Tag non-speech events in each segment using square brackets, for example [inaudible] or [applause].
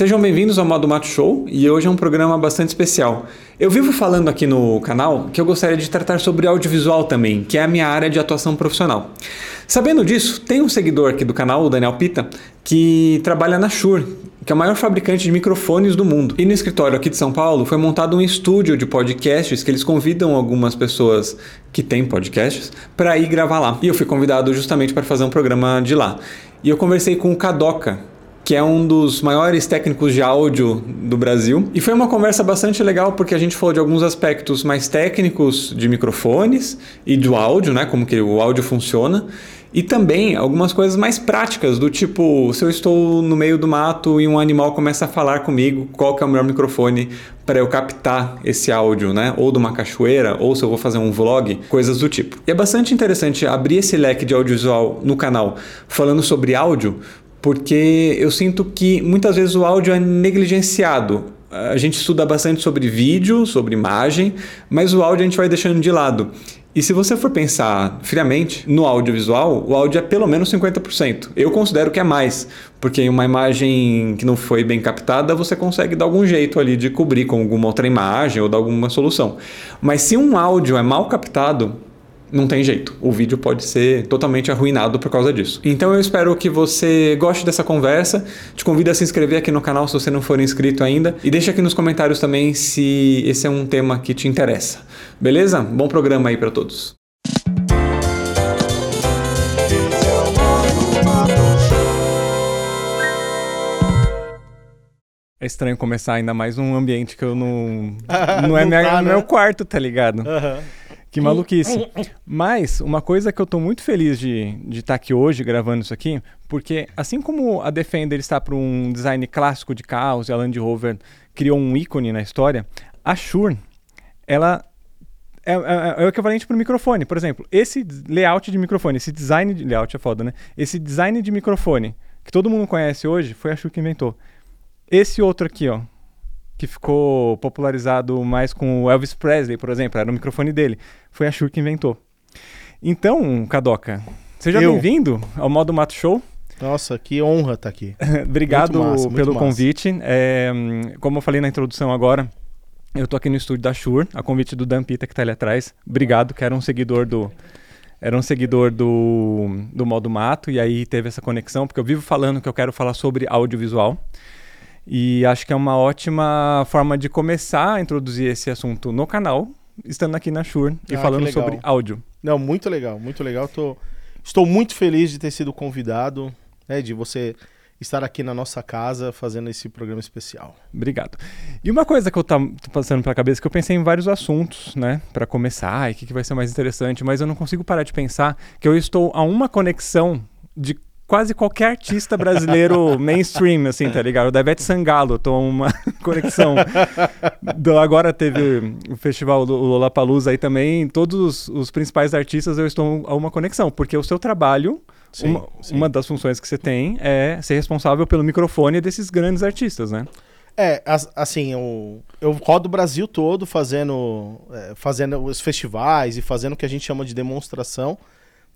Sejam bem-vindos ao Modo Mato Show e hoje é um programa bastante especial. Eu vivo falando aqui no canal que eu gostaria de tratar sobre audiovisual também, que é a minha área de atuação profissional. Sabendo disso, tem um seguidor aqui do canal, o Daniel Pita, que trabalha na Shure, que é o maior fabricante de microfones do mundo. E no escritório aqui de São Paulo foi montado um estúdio de podcasts que eles convidam algumas pessoas que têm podcasts para ir gravar lá. E eu fui convidado justamente para fazer um programa de lá. E eu conversei com o Kadoka, que é um dos maiores técnicos de áudio do Brasil. E foi uma conversa bastante legal porque a gente falou de alguns aspectos mais técnicos de microfones e do áudio, né, como que o áudio funciona. E também algumas coisas mais práticas, do tipo, se eu estou no meio do mato e um animal começa a falar comigo, qual que é o melhor microfone para eu captar esse áudio, né? Ou de uma cachoeira, ou se eu vou fazer um vlog, coisas do tipo. E é bastante interessante abrir esse leque de audiovisual no canal falando sobre áudio, porque eu sinto que muitas vezes o áudio é negligenciado. A gente estuda bastante sobre vídeo, sobre imagem, mas o áudio a gente vai deixando de lado. E se você for pensar friamente no audiovisual, o áudio é pelo menos 50%. Eu considero que é mais, porque uma imagem que não foi bem captada, você consegue dar algum jeito ali de cobrir com alguma outra imagem ou dar alguma solução. Mas se um áudio é mal captado, não tem jeito. O vídeo pode ser totalmente arruinado por causa disso. Então eu espero que você goste dessa conversa. Te convido a se inscrever aqui no canal se você não for inscrito ainda. E deixa aqui nos comentários também se esse é um tema que te interessa. Beleza? Bom programa aí para todos. É estranho começar ainda mais num ambiente que eu não. [laughs] não é minha, tá, né? meu quarto, tá ligado? Uhum. Que maluquice. Mas uma coisa que eu estou muito feliz de estar tá aqui hoje gravando isso aqui, porque assim como a Defender está para um design clássico de carros e a Land Rover criou um ícone na história, a Shure, ela é, é, é o equivalente para o microfone. Por exemplo, esse layout de microfone, esse design de layout é foda, né? Esse design de microfone que todo mundo conhece hoje foi a Shure que inventou. Esse outro aqui, ó, que ficou popularizado mais com o Elvis Presley, por exemplo, era o microfone dele. Foi a Shure que inventou. Então, Kadoka, seja bem-vindo ao Modo Mato Show. Nossa, que honra estar tá aqui. [laughs] Obrigado massa, pelo convite. É, como eu falei na introdução agora, eu tô aqui no estúdio da Shure, a convite do Dan Pita que está ali atrás. Obrigado, que era um seguidor do era um seguidor do, do Modo Mato e aí teve essa conexão, porque eu vivo falando que eu quero falar sobre audiovisual. E acho que é uma ótima forma de começar a introduzir esse assunto no canal, estando aqui na Shure e ah, falando sobre áudio. Não, muito legal, muito legal. Tô, estou muito feliz de ter sido convidado, né, de você estar aqui na nossa casa fazendo esse programa especial. Obrigado. E uma coisa que eu tô passando pela cabeça, que eu pensei em vários assuntos, né, para começar, e o que, que vai ser mais interessante, mas eu não consigo parar de pensar que eu estou a uma conexão de quase qualquer artista brasileiro [laughs] mainstream, assim, tá ligado? O da Ivete Sangalo, tô uma [laughs] conexão. Do, agora teve o festival do Lollapalooza aí também, todos os, os, principais artistas eu estou a uma conexão, porque o seu trabalho, sim, uma, sim. uma das funções que você tem é ser responsável pelo microfone desses grandes artistas, né? É, assim, eu, eu rodo o Brasil todo fazendo, é, fazendo os festivais e fazendo o que a gente chama de demonstração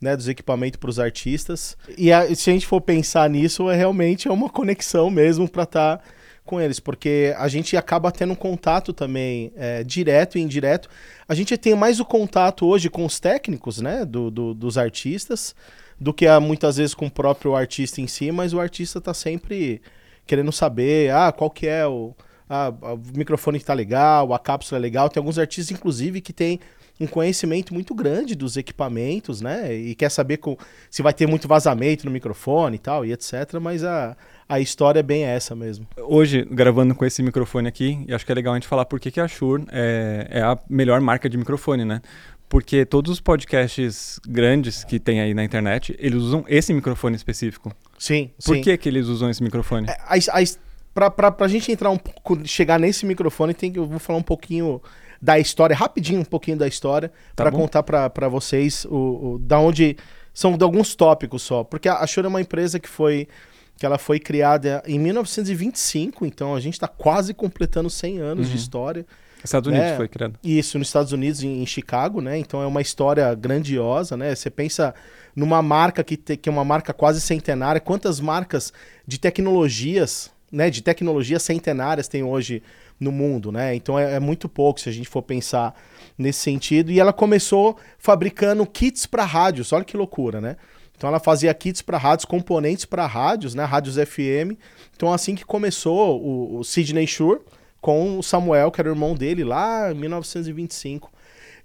né, dos equipamentos para os artistas. E a, se a gente for pensar nisso, é realmente é uma conexão mesmo para estar tá com eles, porque a gente acaba tendo um contato também é, direto e indireto. A gente tem mais o contato hoje com os técnicos, né, do, do dos artistas, do que a, muitas vezes com o próprio artista em si, mas o artista está sempre querendo saber, ah, qual que é o, ah, o microfone que tá legal, a cápsula é legal. Tem alguns artistas, inclusive, que tem um conhecimento muito grande dos equipamentos, né? E quer saber com, se vai ter muito vazamento no microfone e tal, e etc. Mas a, a história é bem essa mesmo. Hoje, gravando com esse microfone aqui, acho que é legal a gente falar por que a Shure é, é a melhor marca de microfone, né? Porque todos os podcasts grandes que tem aí na internet, eles usam esse microfone específico. Sim, Por sim. que, que eles usam esse microfone? É, a, a, pra, pra, pra gente entrar um pouco, chegar nesse microfone, tem que, eu vou falar um pouquinho da história, rapidinho um pouquinho da história, tá para contar para vocês o, o, da onde. São de alguns tópicos só. Porque a Shure é uma empresa que foi. Que ela foi criada em 1925, então a gente está quase completando 100 anos uhum. de história. Estados Unidos né? foi criado. Isso, nos Estados Unidos, em, em, Chicago, né? Então é uma história grandiosa, né? Você pensa numa marca que, te, que é uma marca quase centenária, quantas marcas de tecnologias né, de tecnologias centenárias tem hoje no mundo, né? Então é, é, muito pouco se a gente for pensar nesse sentido. E ela começou fabricando kits para rádios, olha que loucura, né? Então ela fazia kits para rádios, componentes para rádios, né? Rádios FM. Então assim que começou o, o Sidney Shure com o Samuel, que era o irmão dele, lá em 1925.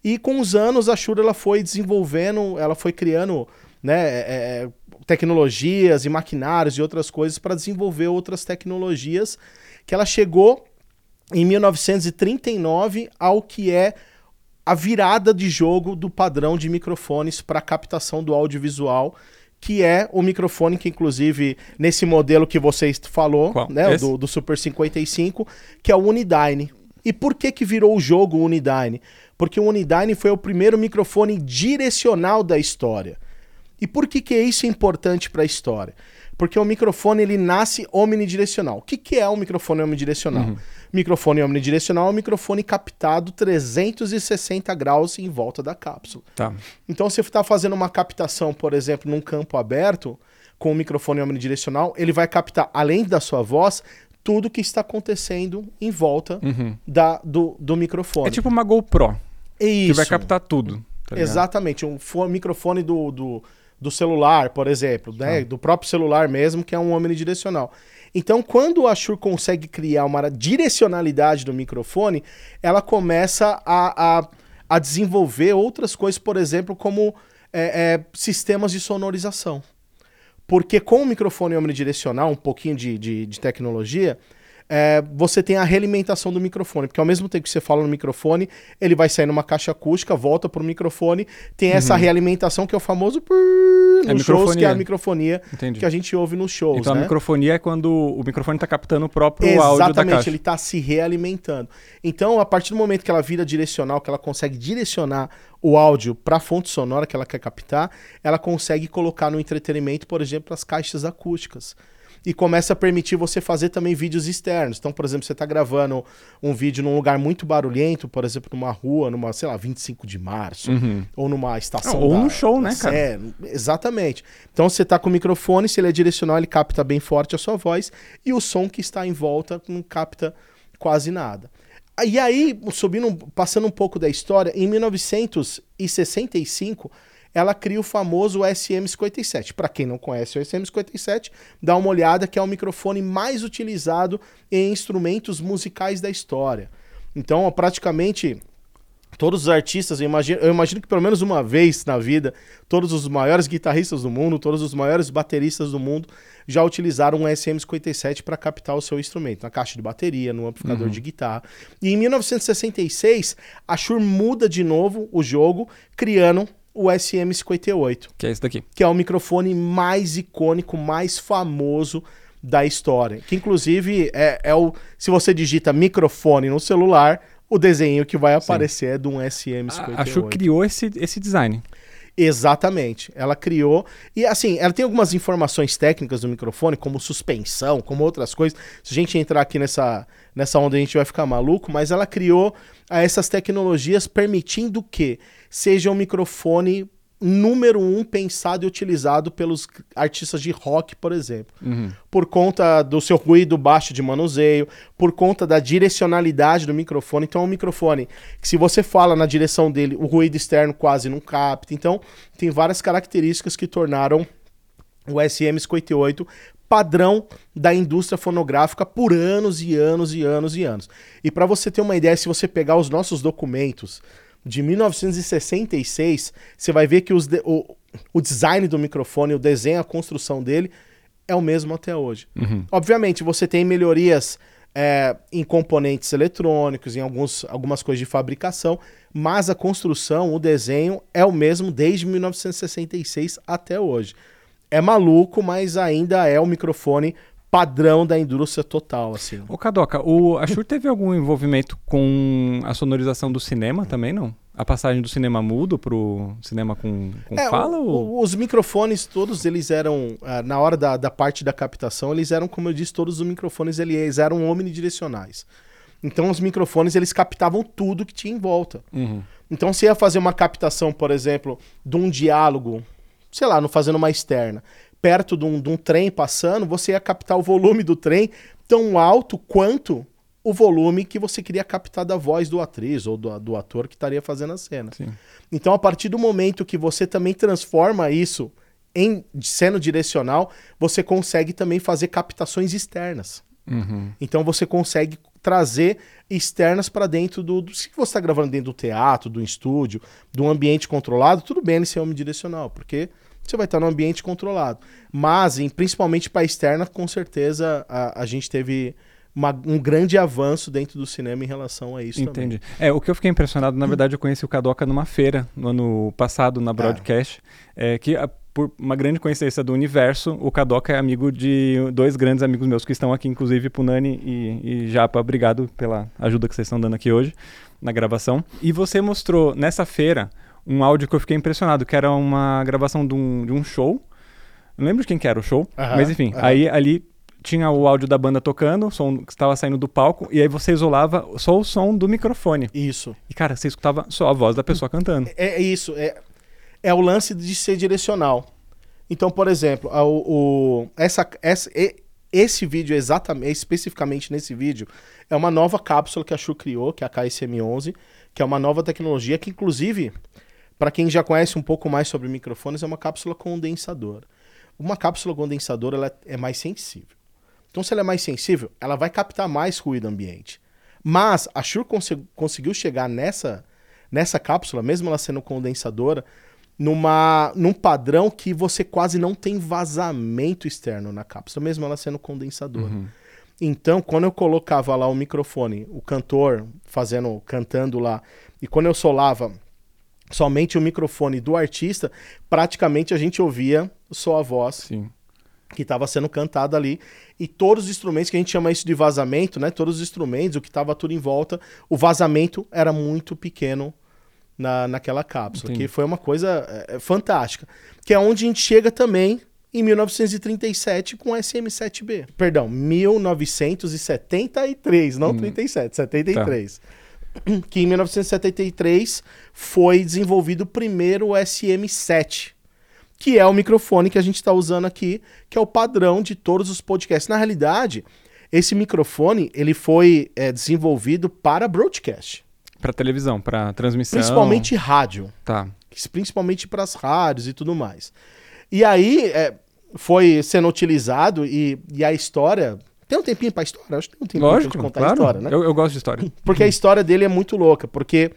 E com os anos a Shure ela foi desenvolvendo, ela foi criando né, é, é tecnologias e maquinários e outras coisas para desenvolver outras tecnologias que ela chegou em 1939 ao que é a virada de jogo do padrão de microfones para captação do audiovisual, que é o microfone que, inclusive, nesse modelo que você falou, Qual? né, do, do, Super 55, que é o Unidyne. E por que que virou o jogo Unidyne? Porque o Unidyne foi o primeiro microfone direcional da história. E por que que isso é importante para a história? Porque o microfone ele nasce omnidirecional. O que, que é um microfone omnidirecional? Uhum. Microfone omnidirecional é um microfone captado 360 graus em volta da cápsula. Tá. Então, se você está fazendo uma captação, por exemplo, num campo aberto, com o microfone omnidirecional, ele vai captar, além da sua voz, tudo que está acontecendo em volta uhum. da, do, do microfone. É tipo uma GoPro. Isso. Que vai captar tudo. Tá Exatamente. Um microfone do, do do celular, por exemplo, né? Ah. do próprio celular mesmo, que é um omnidirecional. Então, quando a Shure consegue criar uma direcionalidade do microfone, ela começa a, a, a desenvolver outras coisas, por exemplo, como é, é, sistemas de sonorização. Porque com o microfone omnidirecional, um pouquinho de, de, de tecnologia, é, você tem a realimentação do microfone, porque ao mesmo tempo que você fala no microfone, ele vai sair numa caixa acústica, volta pro microfone, tem essa uhum. realimentação que é o famoso é nos shows, que é a microfonia Entendi. que a gente ouve nos shows. Então né? a microfonia é quando o microfone está captando o próprio Exatamente, áudio da caixa. ele está se realimentando. Então, a partir do momento que ela vira direcional, que ela consegue direcionar o áudio para a fonte sonora que ela quer captar, ela consegue colocar no entretenimento, por exemplo, as caixas acústicas e começa a permitir você fazer também vídeos externos. Então, por exemplo, você está gravando um vídeo num lugar muito barulhento, por exemplo, numa rua, numa, sei lá, 25 de março, uhum. ou numa estação. ou da, num show, né, cara? É, exatamente. Então você está com o microfone, se ele é direcional, ele capta bem forte a sua voz, e o som que está em volta não capta quase nada. E aí, subindo, passando um pouco da história, em 1965 ela cria o famoso SM57. Para quem não conhece o SM57, dá uma olhada que é o microfone mais utilizado em instrumentos musicais da história. Então, praticamente todos os artistas, eu imagino, eu imagino que pelo menos uma vez na vida, todos os maiores guitarristas do mundo, todos os maiores bateristas do mundo já utilizaram um SM57 para captar o seu instrumento, na caixa de bateria, no amplificador uhum. de guitarra. E em 1966, a Shure muda de novo o jogo, criando o SM58. Que é esse daqui. Que é o microfone mais icônico, mais famoso da história. Que inclusive é, é o. Se você digita microfone no celular, o desenho que vai aparecer Sim. é de um SM58. A Shu criou esse, esse design. Exatamente. Ela criou. E assim, ela tem algumas informações técnicas do microfone, como suspensão, como outras coisas. Se a gente entrar aqui nessa, nessa onda, a gente vai ficar maluco, mas ela criou essas tecnologias permitindo que seja um microfone número um pensado e utilizado pelos artistas de rock, por exemplo. Uhum. Por conta do seu ruído baixo de manuseio, por conta da direcionalidade do microfone. Então, é um microfone que, se você fala na direção dele, o ruído externo quase não capta. Então, tem várias características que tornaram o SM58 padrão da indústria fonográfica por anos e anos e anos e anos. E para você ter uma ideia, se você pegar os nossos documentos de 1966, você vai ver que de, o, o design do microfone, o desenho, a construção dele é o mesmo até hoje. Uhum. Obviamente, você tem melhorias é, em componentes eletrônicos, em alguns, algumas coisas de fabricação, mas a construção, o desenho é o mesmo desde 1966 até hoje. É maluco, mas ainda é o microfone padrão da indústria total, assim. Ô, Kadoka, o, a Shure teve algum envolvimento com a sonorização do cinema também, não? A passagem do cinema mudo pro cinema com, com é, fala? O, ou... Os microfones todos, eles eram, uh, na hora da, da parte da captação, eles eram, como eu disse, todos os microfones, eles eram omnidirecionais. Então os microfones, eles captavam tudo que tinha em volta. Uhum. Então se ia fazer uma captação, por exemplo, de um diálogo, sei lá, não fazendo uma externa, perto de um, de um trem passando, você ia captar o volume do trem tão alto quanto o volume que você queria captar da voz do atriz ou do, do ator que estaria fazendo a cena. Sim. Então, a partir do momento que você também transforma isso em sendo direcional, você consegue também fazer captações externas. Uhum. Então você consegue trazer externas para dentro do, do. Se você está gravando dentro do teatro, do estúdio, de um ambiente controlado, tudo bem ele ser omnidirecional, porque você vai estar no ambiente controlado. Mas, em, principalmente para externa, com certeza a, a gente teve uma, um grande avanço dentro do cinema em relação a isso Entendi. também. É, o que eu fiquei impressionado, na verdade, eu conheci o Kadoka numa feira no ano passado, na Broadcast, é, que a, por uma grande coincidência do universo, o Kadoka é amigo de dois grandes amigos meus que estão aqui, inclusive Punani e, e Japa. Obrigado pela ajuda que vocês estão dando aqui hoje na gravação. E você mostrou nessa feira um áudio que eu fiquei impressionado, que era uma gravação de um, de um show. Não lembro de quem que era o show, mas enfim, aí ali tinha o áudio da banda tocando, o som que estava saindo do palco, e aí você isolava só o som do microfone. Isso. E cara, você escutava só a voz da pessoa cantando. É, é isso. É, é o lance de ser direcional. Então, por exemplo, a- o, essa, essa- esse vídeo, exatamente, especificamente nesse vídeo, é uma nova cápsula que a Shu criou, que é a KSM11, que é uma nova tecnologia que, inclusive, para quem já conhece um pouco mais sobre microfones, é uma cápsula condensadora. Uma cápsula condensadora ela é mais sensível. Então, se ela é mais sensível, ela vai captar mais ruído ambiente. Mas a Shure conse- conseguiu chegar nessa, nessa cápsula, mesmo ela sendo condensadora, numa, num padrão que você quase não tem vazamento externo na cápsula, mesmo ela sendo condensadora. Então, quando eu colocava lá o microfone, o cantor fazendo, cantando lá, e quando eu solava somente o microfone do artista, praticamente a gente ouvia só a voz Sim. que estava sendo cantada ali e todos os instrumentos que a gente chama isso de vazamento, né? Todos os instrumentos, o que estava tudo em volta, o vazamento era muito pequeno na, naquela cápsula, Entendi. que foi uma coisa é, é, fantástica, que é onde a gente chega também em 1937 com o SM7B. Perdão, 1973, não 37, 73. Que em 1973 foi desenvolvido o primeiro SM7 que é o microfone que a gente está usando aqui, que é o padrão de todos os podcasts. Na realidade, esse microfone ele foi é, desenvolvido para broadcast, Pra televisão, pra transmissão. principalmente rádio, Tá. principalmente para as rádios e tudo mais. E aí é, foi sendo utilizado e, e a história tem um tempinho para a história, acho que tem um tempinho pra Lógico, gente contar claro. a história, né? eu, eu gosto de história. Porque a história dele é muito louca, porque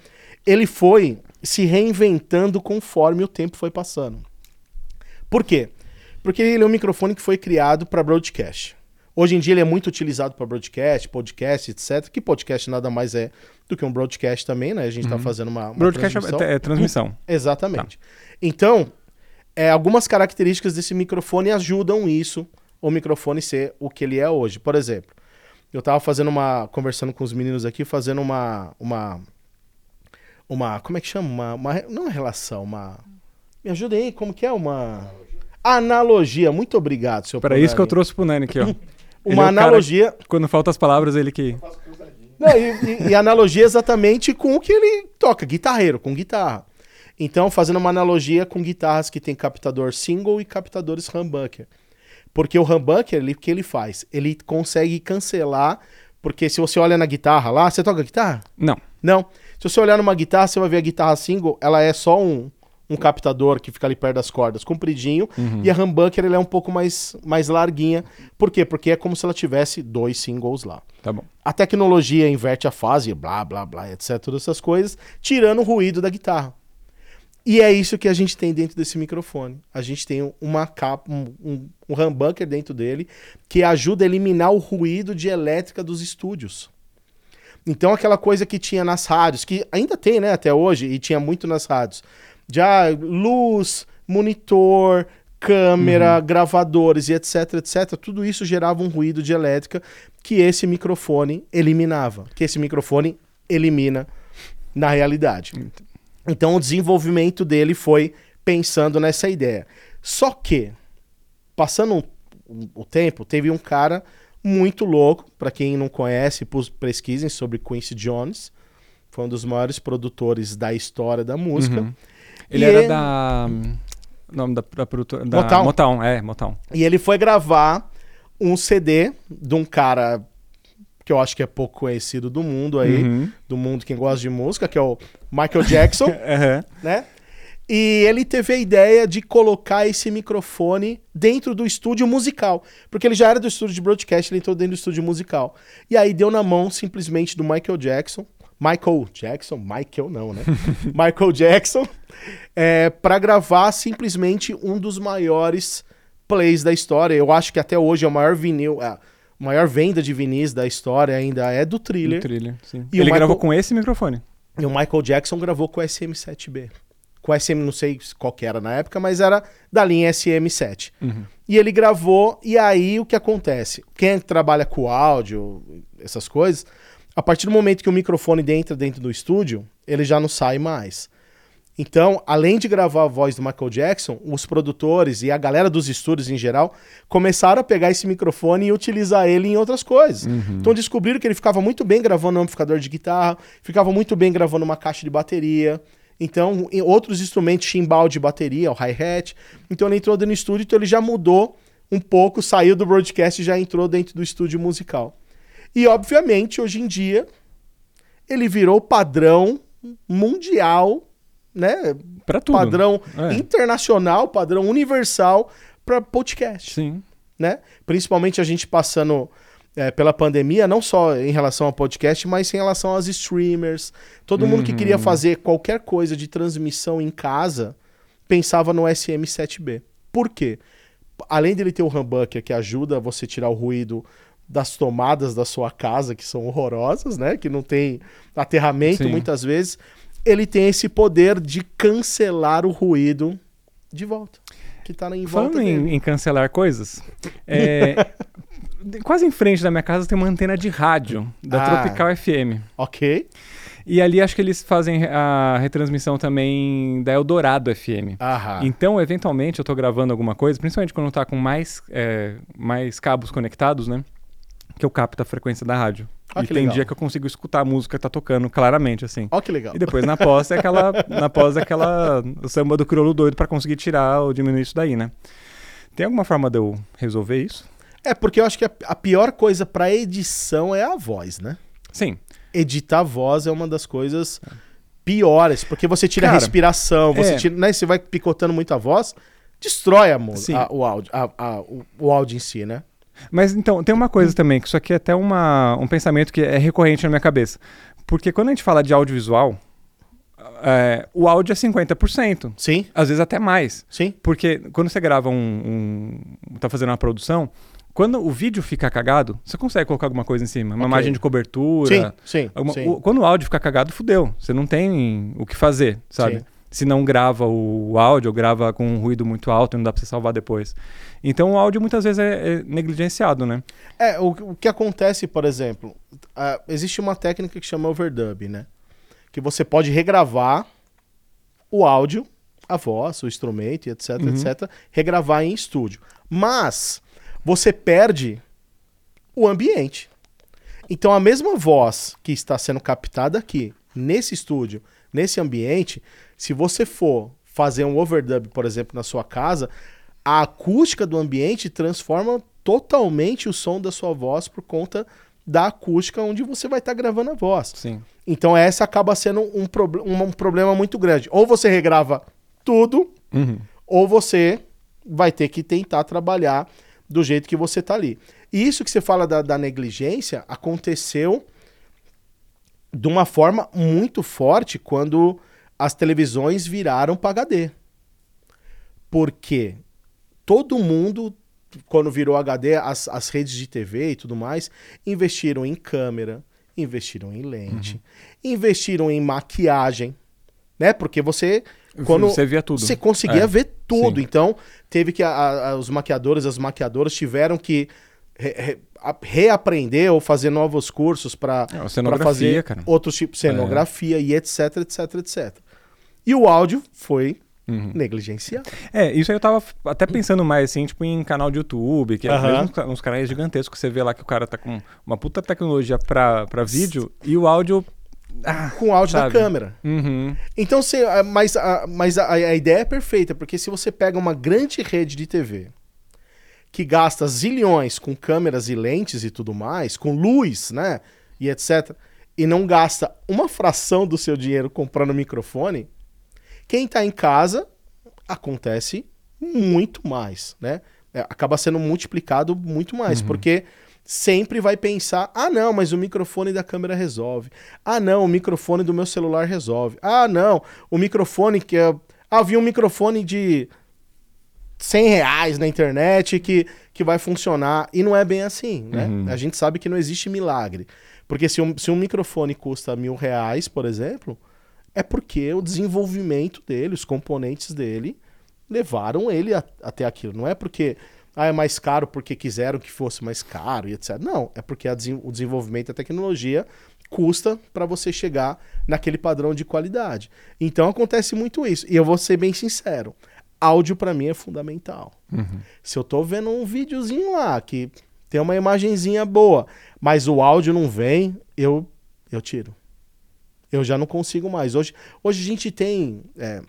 ele foi se reinventando conforme o tempo foi passando. Por quê? Porque ele é um microfone que foi criado para broadcast. Hoje em dia ele é muito utilizado para broadcast, podcast, etc. Que podcast nada mais é do que um broadcast também, né? A gente está fazendo uma, uma Broadcast transmissão. é, é transmissão. Exatamente. Então, é, algumas características desse microfone ajudam isso, o microfone ser o que ele é hoje. Por exemplo, eu estava fazendo uma. conversando com os meninos aqui, fazendo uma. uma. uma como é que chama? Uma, uma- não uma relação, uma. Me ajuda aí, como que é? Uma. Analogia. Muito obrigado, seu Para isso que eu trouxe pro Nani aqui, ó. [laughs] Uma é cara analogia. que, Quando faltam as palavras, ele que. Não, e, e- e analogia exatamente com o que ele toca, guitarreiro, com guitarra. Então, fazendo uma analogia com guitarras que tem captador single e captadores humbucker. Porque o humbucker, ele, o que ele faz? Ele consegue cancelar, porque se você olha na guitarra lá, você toca guitarra? Não. Não. Se você olhar numa guitarra, você vai ver a guitarra single, ela é só um, um captador que fica ali perto das cordas, compridinho, e a humbucker ele é um pouco mais, mais larguinha. Por quê? Porque é como se ela tivesse dois singles lá. Tá bom. A tecnologia inverte a fase, blá, blá, blá, etc. Todas essas coisas, tirando o ruído da guitarra. E é isso que a gente tem dentro desse microfone. A gente tem uma capa, um, um, um humbucker dentro dele que ajuda a eliminar o ruído de elétrica dos estúdios. Então aquela coisa que tinha nas rádios, que ainda tem, né, até hoje, e tinha muito nas rádios. Já luz, monitor, câmera, gravadores e etc, etc, tudo isso gerava um ruído de elétrica que esse microfone eliminava, que esse microfone elimina na realidade. Então o desenvolvimento dele foi pensando nessa ideia. Só que, passando um- o tempo, teve um cara muito louco, para quem não conhece, pesquisem sobre Quincy Jones, foi um dos maiores produtores da história da música. Uhum. Ele E era ele- da. O nome da, da produtora. Da Motown. Motown, é, Motown. E ele foi gravar um CD de um cara que eu acho que é pouco conhecido do mundo aí, Uhum. do mundo quem gosta de música, que é o Michael Jackson, [laughs] Aham. né? E ele teve a ideia de colocar esse microfone dentro do estúdio musical. Porque ele já era do estúdio de broadcast, ele entrou dentro do estúdio musical. E aí deu na mão simplesmente do Michael Jackson. Michael Jackson? Michael não, né? [laughs] Michael Jackson. É, para gravar simplesmente um dos maiores plays da história. Eu acho que até hoje é o maior vinil. A maior venda de vinis da história ainda é do thriller. Um thriller, sim. E Ele Michael- gravou com esse microfone. E o Michael Jackson gravou com o SM7B. Com o SM, não sei qual que era na época, mas era da linha SM7. Uhum. E ele gravou, e aí o que acontece? Quem trabalha com áudio, essas coisas, a partir do momento que o microfone entra dentro do estúdio, ele já não sai mais. Então, além de gravar a voz do Michael Jackson, os produtores e a galera dos estúdios em geral começaram a pegar esse microfone e utilizar ele em outras coisas. Então descobriram que ele ficava muito bem gravando um amplificador de guitarra, ficava muito bem gravando uma caixa de bateria. Então, em outros instrumentos, chimbal de bateria, o hi-hat. Então ele entrou dentro do estúdio, então ele já mudou um pouco, saiu do broadcast e já entrou dentro do estúdio musical. E obviamente, hoje em dia, ele virou padrão mundial, né? Pra tudo. Padrão É. internacional, padrão universal para podcast, Sim. né? Principalmente a gente passando é, pela pandemia, não só em relação ao podcast, mas em relação aos streamers. Todo mundo que queria fazer qualquer coisa de transmissão em casa pensava no SM7B. Por quê? Além dele ter o humbucker que ajuda você tirar o ruído das tomadas da sua casa, que são horrorosas, né? Que não tem aterramento Sim. muitas vezes, ele tem esse poder de cancelar o ruído de volta. Que tá em volta Falando em, em cancelar coisas, é, quase em frente da minha casa tem uma antena de rádio da Ah. Tropical FM. Ok. E ali acho que eles fazem a retransmissão também da Eldorado FM. Aham. Então, eventualmente, eu tô gravando alguma coisa, principalmente quando tá com mais, é, mais cabos conectados, né? Que eu capto a frequência da rádio. Ah, e tem legal. dia que eu consigo escutar a música que tá tocando claramente, assim. Ó, que legal. E depois na pós é aquela, na pós é aquela o samba do crioulo doido pra conseguir tirar ou diminuir isso daí, né? Tem alguma forma de eu resolver isso? É, porque eu acho que a, a pior coisa pra edição é a voz, né? Sim. Editar a voz é uma das coisas piores, porque você tira a Cara, respiração, você é. tira, né, você vai picotando muito a voz, destrói a música, o áudio, a- a- o, o áudio em si, né? Mas então, tem uma coisa também, que isso aqui é até uma, um pensamento que é recorrente na minha cabeça. Porque quando a gente fala de audiovisual, é, o áudio é 50%. Sim, Às vezes até mais. sim, Porque quando você grava um, um. tá fazendo uma produção, quando o vídeo fica cagado, você consegue colocar alguma coisa em cima. Uma Ok. margem de cobertura. sim, sim, alguma- sim. o- quando o áudio fica cagado, fudeu. Você não tem o que fazer, sabe? Sim. Se não grava o áudio, ou grava com um ruído muito alto e não dá pra você salvar depois. Então o áudio muitas vezes é, é negligenciado, né? É, o, o que acontece, por exemplo, ah, existe uma técnica que chama overdub, né? Que você pode regravar o áudio, a voz, o instrumento, etc, Uhum. etc, regravar em estúdio. Mas você perde o ambiente. Então a mesma voz que está sendo captada aqui, nesse estúdio, nesse ambiente, se você for fazer um overdub, por exemplo, na sua casa, a acústica do ambiente transforma totalmente o som da sua voz por conta da acústica onde você vai estar gravando a voz. Sim. Então essa acaba sendo um, um- um problema muito grande. Ou você regrava tudo, Uhum. ou você vai ter que tentar trabalhar do jeito que você tá ali. E isso que você fala da, da negligência aconteceu de uma forma muito forte quando as televisões viraram para HD. Porque todo mundo, quando virou HD, as, as redes de TV e tudo mais, investiram em câmera, investiram em lente, investiram em maquiagem, né? Porque você quando Você via tudo. você conseguia É, ver tudo. sim. Então, teve que. a- a- os maquiadores, as maquiadoras tiveram que re- re- reaprender ou fazer novos cursos para É, fazer cara. outros tipos de cenografia e etc, etc, etc. E o áudio foi Uhum. negligenciado. É, isso aí eu tava até pensando mais, assim, tipo, em canal de YouTube, que é mesmo uns, uns canais gigantescos, você vê lá que o cara tá com uma puta tecnologia pra, pra vídeo e o áudio. Ah, Com o áudio Sabe. da câmera. uhum. Então, você, mas, a, mas a, a ideia é perfeita, porque se você pega uma grande rede de TV que gasta zilhões com câmeras e lentes e tudo mais, com luz, né? E etc. E não gasta uma fração do seu dinheiro comprando microfone, quem está em casa acontece muito mais, né? É, acaba sendo multiplicado muito mais, uhum. porque sempre vai pensar: ah, não, mas o microfone da câmera resolve. Ah, não, o microfone do meu celular resolve. Ah, não, o microfone que é. Ah, vi um microfone de 100 reais na internet que, que vai funcionar. E não é bem assim, né? Uhum. A gente sabe que não existe milagre. Porque se um, se um microfone custa mil reais, por exemplo, é porque o desenvolvimento dele, os componentes dele, levaram ele a, até aquilo. Não é porque ah, é mais caro porque quiseram que fosse mais caro e etc. Não, é porque a, o desenvolvimento da tecnologia custa para você chegar naquele padrão de qualidade. Então acontece muito isso. E eu vou ser bem sincero, áudio para mim é fundamental. Uhum. Se eu tô vendo um videozinho lá que tem uma imagenzinha boa, mas o áudio não vem, eu eu tiro. Eu já não consigo mais. Hoje, hoje a gente tem é,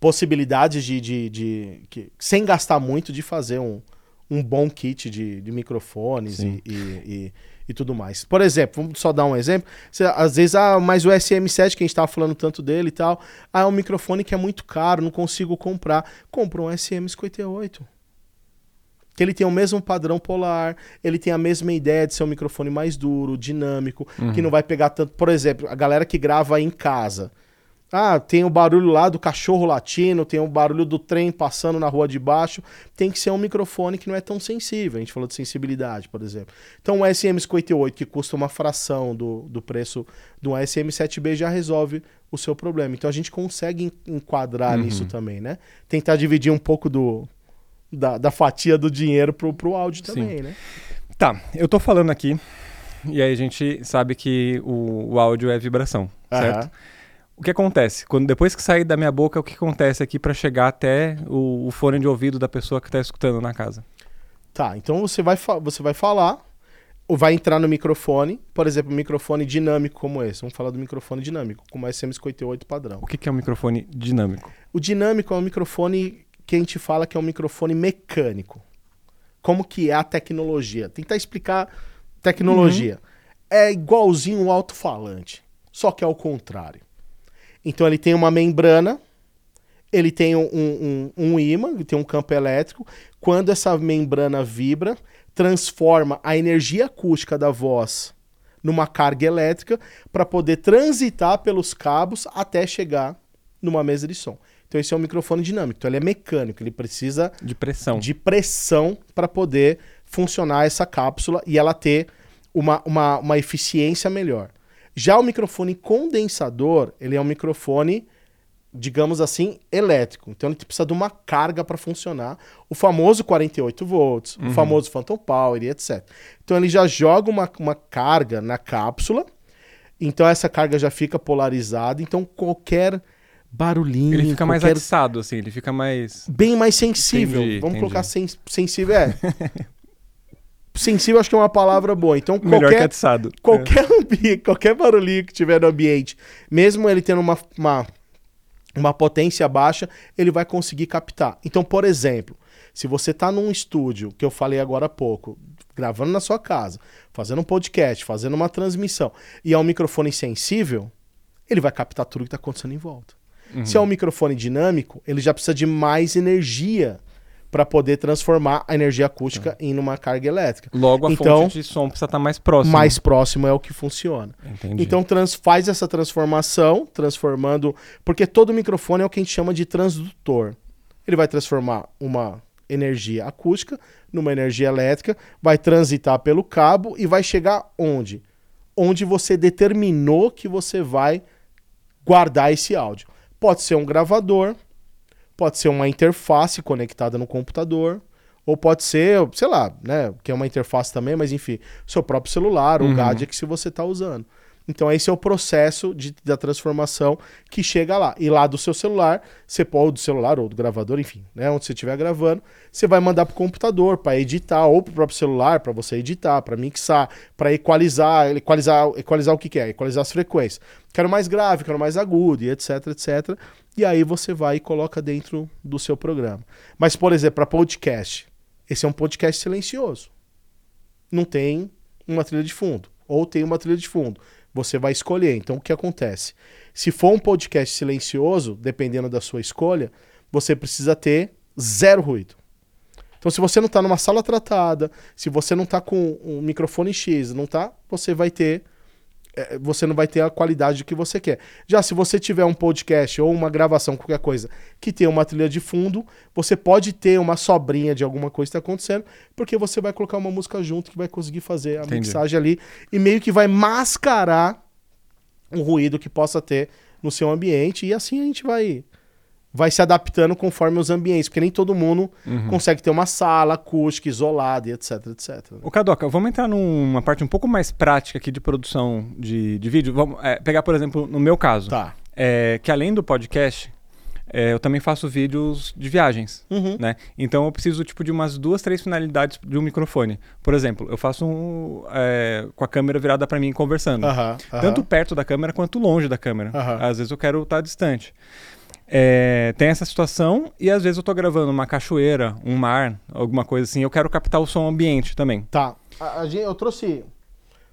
possibilidades de, de, de, de, sem gastar muito, de fazer um, um bom kit de, de microfones e, e, e, e, tudo mais. Por exemplo, vamos só dar um exemplo. Você, às vezes, ah, mas o SM7, que a gente estava falando tanto dele e tal, ah, é um microfone que é muito caro, não consigo comprar. Compra um SM58. Que ele tem o mesmo padrão polar, ele tem a mesma ideia de ser um microfone mais duro, dinâmico, uhum. que não vai pegar tanto. Por exemplo, a galera que grava em casa ah, tem o barulho lá do cachorro latino, tem o barulho do trem passando na rua de baixo. Tem que ser um microfone que não é tão sensível. A gente falou de sensibilidade, por exemplo. Então, o SM58, que custa uma fração do, do preço do SM7B, já resolve o seu problema. Então, a gente consegue enquadrar uhum. nisso também, né? Tentar dividir um pouco do, da, da fatia do dinheiro pro, pro áudio também, Sim. né? Tá, eu tô falando aqui, e aí a gente sabe que o, o áudio é vibração, certo? Uhum. O que acontece? Quando depois que sair da minha boca, o que acontece aqui para chegar até o, o, fone de ouvido da pessoa que está escutando na casa? Tá, então você vai, você vai falar, ou vai entrar no microfone, por exemplo, um microfone dinâmico como esse. Vamos falar do microfone dinâmico, como o SM58 padrão. O que, que é um microfone dinâmico? O dinâmico é um microfone que a gente fala que é um microfone mecânico. Como que é a tecnologia? Tentar explicar tecnologia. Uhum. É igualzinho um alto-falante, só que é o contrário. Então ele tem uma membrana, ele tem um, um, um ímã, ele tem um campo elétrico. Quando essa membrana vibra, transforma a energia acústica da voz numa carga elétrica para poder transitar pelos cabos até chegar numa mesa de som. Então esse é um microfone dinâmico, então ele é mecânico, ele precisa de pressão, de pressão para poder funcionar essa cápsula e ela ter uma, uma, uma eficiência melhor. Já o microfone condensador, ele é um microfone, digamos assim, elétrico. Então ele precisa de uma carga para funcionar. O famoso 48 volts, uhum. o famoso Phantom Power e etc. Então ele já joga uma, uma carga na cápsula. Então essa carga já fica polarizada. Então qualquer barulhinho. Ele fica mais atiçado, assim, ele fica mais. Bem mais sensível. Entendi, Vamos entendi. colocar sens sensível. É. [laughs] sensível acho que é uma palavra boa. Então, qualquer, Melhor que atiçado. Qualquer, [laughs] é. qualquer barulhinho que tiver no ambiente, mesmo ele tendo uma, uma, uma potência baixa, ele vai conseguir captar. Então, por exemplo, se você está num estúdio, que eu falei agora há pouco, gravando na sua casa, fazendo um podcast, fazendo uma transmissão, e é um microfone sensível, ele vai captar tudo que está acontecendo em volta. Uhum. Se é um microfone dinâmico, ele já precisa de mais energia para poder transformar a energia acústica em uma carga elétrica. Logo, a então, fonte de som precisa estar tá mais próximo. Mais próximo é o que funciona. Entendi. Então trans, faz essa transformação, transformando. Porque todo microfone é o que a gente chama de transdutor. Ele vai transformar uma energia acústica numa energia elétrica, vai transitar pelo cabo e vai chegar onde? Onde você determinou que você vai guardar esse áudio. Pode ser um gravador, Pode ser uma interface conectada no computador, ou pode ser, sei lá, né, que é uma interface também, mas enfim, seu próprio celular, o uhum. gadget que você está usando. Então esse é o processo de, da transformação que chega lá. E lá do seu celular, você pode, do celular ou do gravador, enfim, né, onde você estiver gravando, você vai mandar para o computador para editar, ou para o próprio celular para você editar, para mixar, para equalizar, equalizar, equalizar o que, que é, equalizar as frequências. Quero mais grave, quero mais agudo, e etc, etc. E aí você vai e coloca dentro do seu programa. Mas, por exemplo, para podcast, Esse é um podcast silencioso. Não tem uma trilha de fundo. Ou tem uma trilha de fundo. Você vai escolher. Então, o que acontece? Se for um podcast silencioso, dependendo da sua escolha, você precisa ter zero ruído. Então, se você não está numa sala tratada, se você não está com um microfone X, não tá, você vai ter você não vai ter a qualidade que você quer. Já se você tiver um podcast ou uma gravação, qualquer coisa, que tem uma trilha de fundo, você pode ter uma sobrinha de alguma coisa que está acontecendo, porque você vai colocar uma música junto que vai conseguir fazer a Entendi. mixagem ali e meio que vai mascarar um ruído que possa ter no seu ambiente e assim a gente vai vai se adaptando conforme os ambientes, porque nem todo mundo consegue ter uma sala acústica isolada e etc, etc. O Cadoca, vamos entrar numa parte um pouco mais prática aqui de produção de, de vídeo. Vamos é, pegar, por exemplo, no meu caso, Tá. é, que além do podcast, é, eu também faço vídeos de viagens, Uhum. né? Então eu preciso tipo de umas duas, três finalidades de um microfone. Por exemplo, eu faço um, é, com a câmera virada para mim conversando, Aham, aham. tanto perto da câmera quanto longe da câmera. Às vezes eu quero estar distante. É, tem essa situação e às vezes eu tô gravando uma cachoeira, um mar, alguma coisa assim. Eu quero captar o som ambiente também. Tá. A, a gente, eu trouxe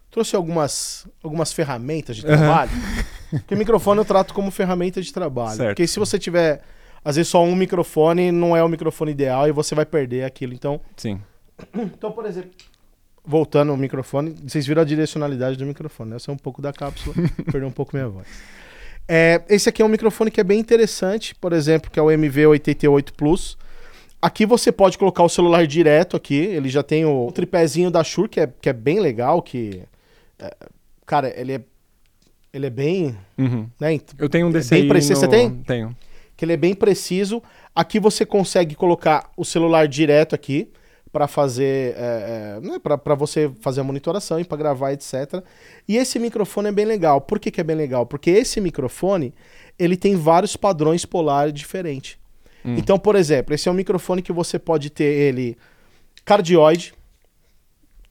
trouxe algumas algumas ferramentas de trabalho. Porque microfone eu trato como ferramenta de trabalho. Certo. Porque se você tiver às vezes só um microfone, não é o microfone ideal e você vai perder aquilo. Então, Sim. [clears throat] então por exemplo, voltando ao microfone, vocês viram a direcionalidade do microfone, né? Essa é um pouco da cápsula, [laughs] perdeu um pouco minha voz. É, esse aqui é um microfone que é bem interessante, por exemplo, que é o MV88 Plus. Aqui você pode colocar o celular direto aqui, ele já tem o tripézinho da Shure, que é, que é bem legal, que... é, cara, ele é, ele é bem... Uhum. Né, Eu tenho um É desse bem aí preciso. Você no- tem? Tenho. que ele é bem preciso. Aqui você consegue colocar o celular direto aqui para fazer, é, é, né, para você fazer a monitoração e para gravar, etc. E esse microfone é bem legal. Por que, que é bem legal? Porque esse microfone ele tem vários padrões polares diferentes. Hum. Então, por exemplo, esse é um microfone que você pode ter ele cardioide,